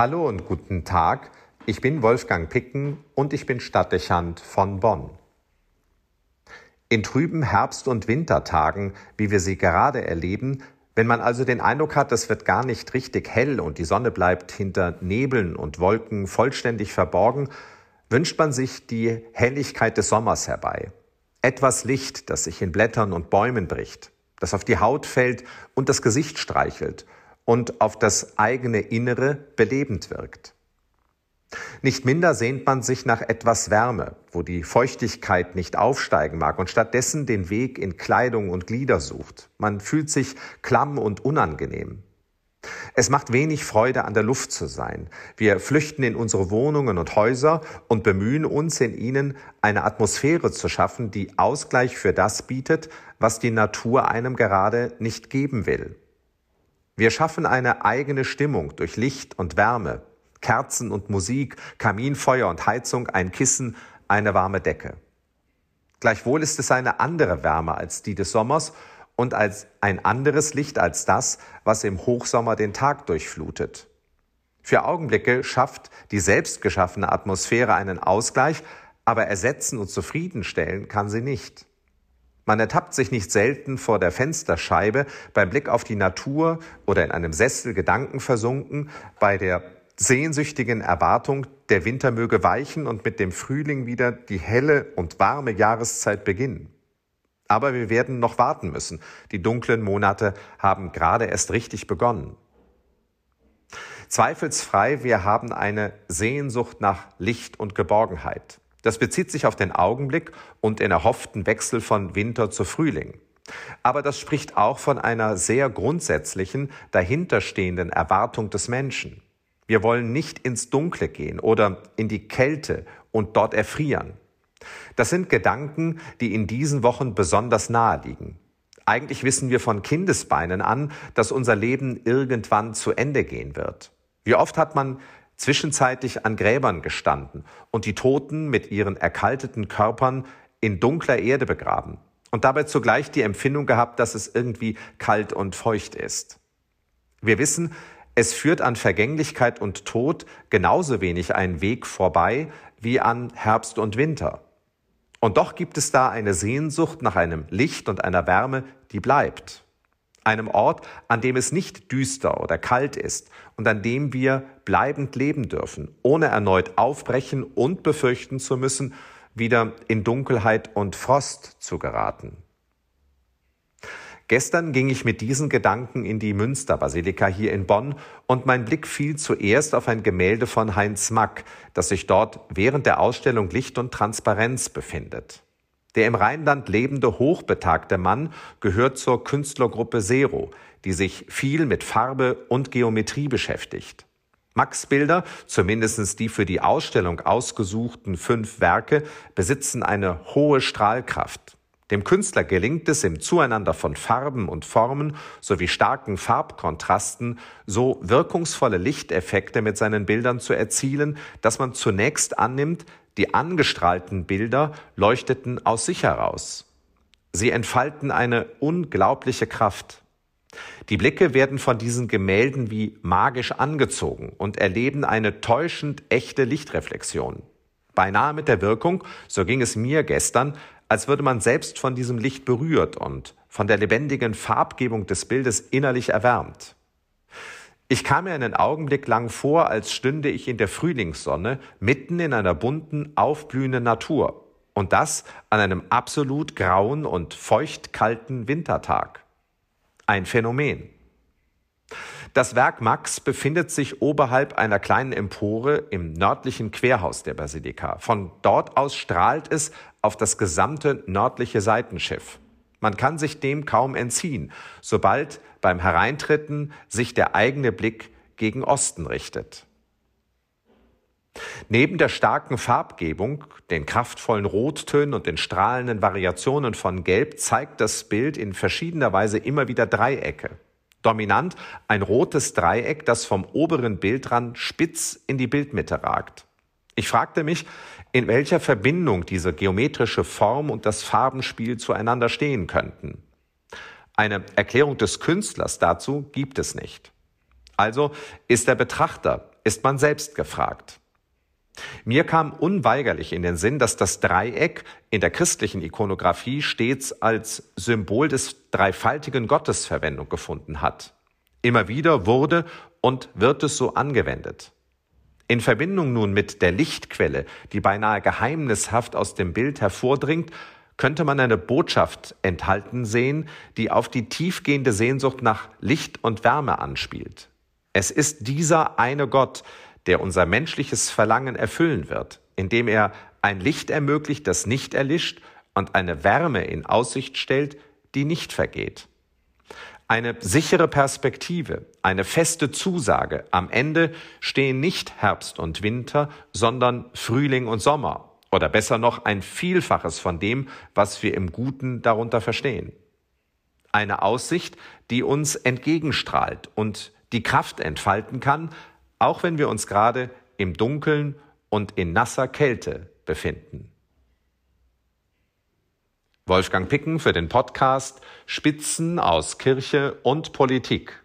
Hallo und guten Tag. Ich bin Wolfgang Picken und ich bin Stadtdechant von Bonn. In trüben Herbst- und Wintertagen, wie wir sie gerade erleben, wenn man also den Eindruck hat, es wird gar nicht richtig hell und die Sonne bleibt hinter Nebeln und Wolken vollständig verborgen, wünscht man sich die Helligkeit des Sommers herbei. Etwas Licht, das sich in Blättern und Bäumen bricht, das auf die Haut fällt und das Gesicht streichelt und auf das eigene Innere belebend wirkt. Nicht minder sehnt man sich nach etwas Wärme, wo die Feuchtigkeit nicht aufsteigen mag und stattdessen den Weg in Kleidung und Glieder sucht. Man fühlt sich klamm und unangenehm. Es macht wenig Freude, an der Luft zu sein. Wir flüchten in unsere Wohnungen und Häuser und bemühen uns, in ihnen eine Atmosphäre zu schaffen, die Ausgleich für das bietet, was die Natur einem gerade nicht geben will. Wir schaffen eine eigene Stimmung durch Licht und Wärme, Kerzen und Musik, Kaminfeuer und Heizung, ein Kissen, eine warme Decke. Gleichwohl ist es eine andere Wärme als die des Sommers und als ein anderes Licht als das, was im Hochsommer den Tag durchflutet. Für Augenblicke schafft die selbstgeschaffene Atmosphäre einen Ausgleich, aber ersetzen und zufriedenstellen kann sie nicht. Man ertappt sich nicht selten vor der Fensterscheibe beim Blick auf die Natur oder in einem Sessel Gedanken versunken bei der sehnsüchtigen Erwartung, der Winter möge weichen und mit dem Frühling wieder die helle und warme Jahreszeit beginnen. Aber wir werden noch warten müssen. Die dunklen Monate haben gerade erst richtig begonnen. Zweifelsfrei, wir haben eine Sehnsucht nach Licht und Geborgenheit. Das bezieht sich auf den Augenblick und den erhofften Wechsel von Winter zu Frühling. Aber das spricht auch von einer sehr grundsätzlichen, dahinterstehenden Erwartung des Menschen. Wir wollen nicht ins Dunkle gehen oder in die Kälte und dort erfrieren. Das sind Gedanken, die in diesen Wochen besonders nahe liegen. Eigentlich wissen wir von Kindesbeinen an, dass unser Leben irgendwann zu Ende gehen wird. Wie oft hat man zwischenzeitlich an Gräbern gestanden und die Toten mit ihren erkalteten Körpern in dunkler Erde begraben und dabei zugleich die Empfindung gehabt, dass es irgendwie kalt und feucht ist. Wir wissen, es führt an Vergänglichkeit und Tod genauso wenig einen Weg vorbei wie an Herbst und Winter. Und doch gibt es da eine Sehnsucht nach einem Licht und einer Wärme, die bleibt einem Ort, an dem es nicht düster oder kalt ist und an dem wir bleibend leben dürfen, ohne erneut aufbrechen und befürchten zu müssen, wieder in Dunkelheit und Frost zu geraten. Gestern ging ich mit diesen Gedanken in die Münsterbasilika hier in Bonn und mein Blick fiel zuerst auf ein Gemälde von Heinz Mack, das sich dort während der Ausstellung Licht und Transparenz befindet. Der im Rheinland lebende hochbetagte Mann gehört zur Künstlergruppe Zero, die sich viel mit Farbe und Geometrie beschäftigt. Max Bilder, zumindest die für die Ausstellung ausgesuchten fünf Werke, besitzen eine hohe Strahlkraft. Dem Künstler gelingt es im Zueinander von Farben und Formen sowie starken Farbkontrasten so wirkungsvolle Lichteffekte mit seinen Bildern zu erzielen, dass man zunächst annimmt, die angestrahlten Bilder leuchteten aus sich heraus. Sie entfalten eine unglaubliche Kraft. Die Blicke werden von diesen Gemälden wie magisch angezogen und erleben eine täuschend echte Lichtreflexion. Beinahe mit der Wirkung, so ging es mir gestern, als würde man selbst von diesem Licht berührt und von der lebendigen Farbgebung des Bildes innerlich erwärmt. Ich kam mir einen Augenblick lang vor, als stünde ich in der Frühlingssonne mitten in einer bunten, aufblühenden Natur. Und das an einem absolut grauen und feuchtkalten Wintertag. Ein Phänomen. Das Werk Max befindet sich oberhalb einer kleinen Empore im nördlichen Querhaus der Basilika. Von dort aus strahlt es auf das gesamte nördliche Seitenschiff. Man kann sich dem kaum entziehen, sobald beim Hereintritten sich der eigene Blick gegen Osten richtet. Neben der starken Farbgebung, den kraftvollen Rottönen und den strahlenden Variationen von Gelb zeigt das Bild in verschiedener Weise immer wieder Dreiecke. Dominant ein rotes Dreieck, das vom oberen Bildrand spitz in die Bildmitte ragt. Ich fragte mich, in welcher Verbindung diese geometrische Form und das Farbenspiel zueinander stehen könnten. Eine Erklärung des Künstlers dazu gibt es nicht. Also ist der Betrachter ist man selbst gefragt. Mir kam unweigerlich in den Sinn, dass das Dreieck in der christlichen Ikonographie stets als Symbol des dreifaltigen Gottes Verwendung gefunden hat. Immer wieder wurde und wird es so angewendet. In Verbindung nun mit der Lichtquelle, die beinahe geheimnishaft aus dem Bild hervordringt, könnte man eine Botschaft enthalten sehen, die auf die tiefgehende Sehnsucht nach Licht und Wärme anspielt. Es ist dieser eine Gott, der unser menschliches Verlangen erfüllen wird, indem er ein Licht ermöglicht, das nicht erlischt und eine Wärme in Aussicht stellt, die nicht vergeht. Eine sichere Perspektive, eine feste Zusage. Am Ende stehen nicht Herbst und Winter, sondern Frühling und Sommer. Oder besser noch ein Vielfaches von dem, was wir im Guten darunter verstehen. Eine Aussicht, die uns entgegenstrahlt und die Kraft entfalten kann, auch wenn wir uns gerade im Dunkeln und in nasser Kälte befinden. Wolfgang Picken für den Podcast Spitzen aus Kirche und Politik.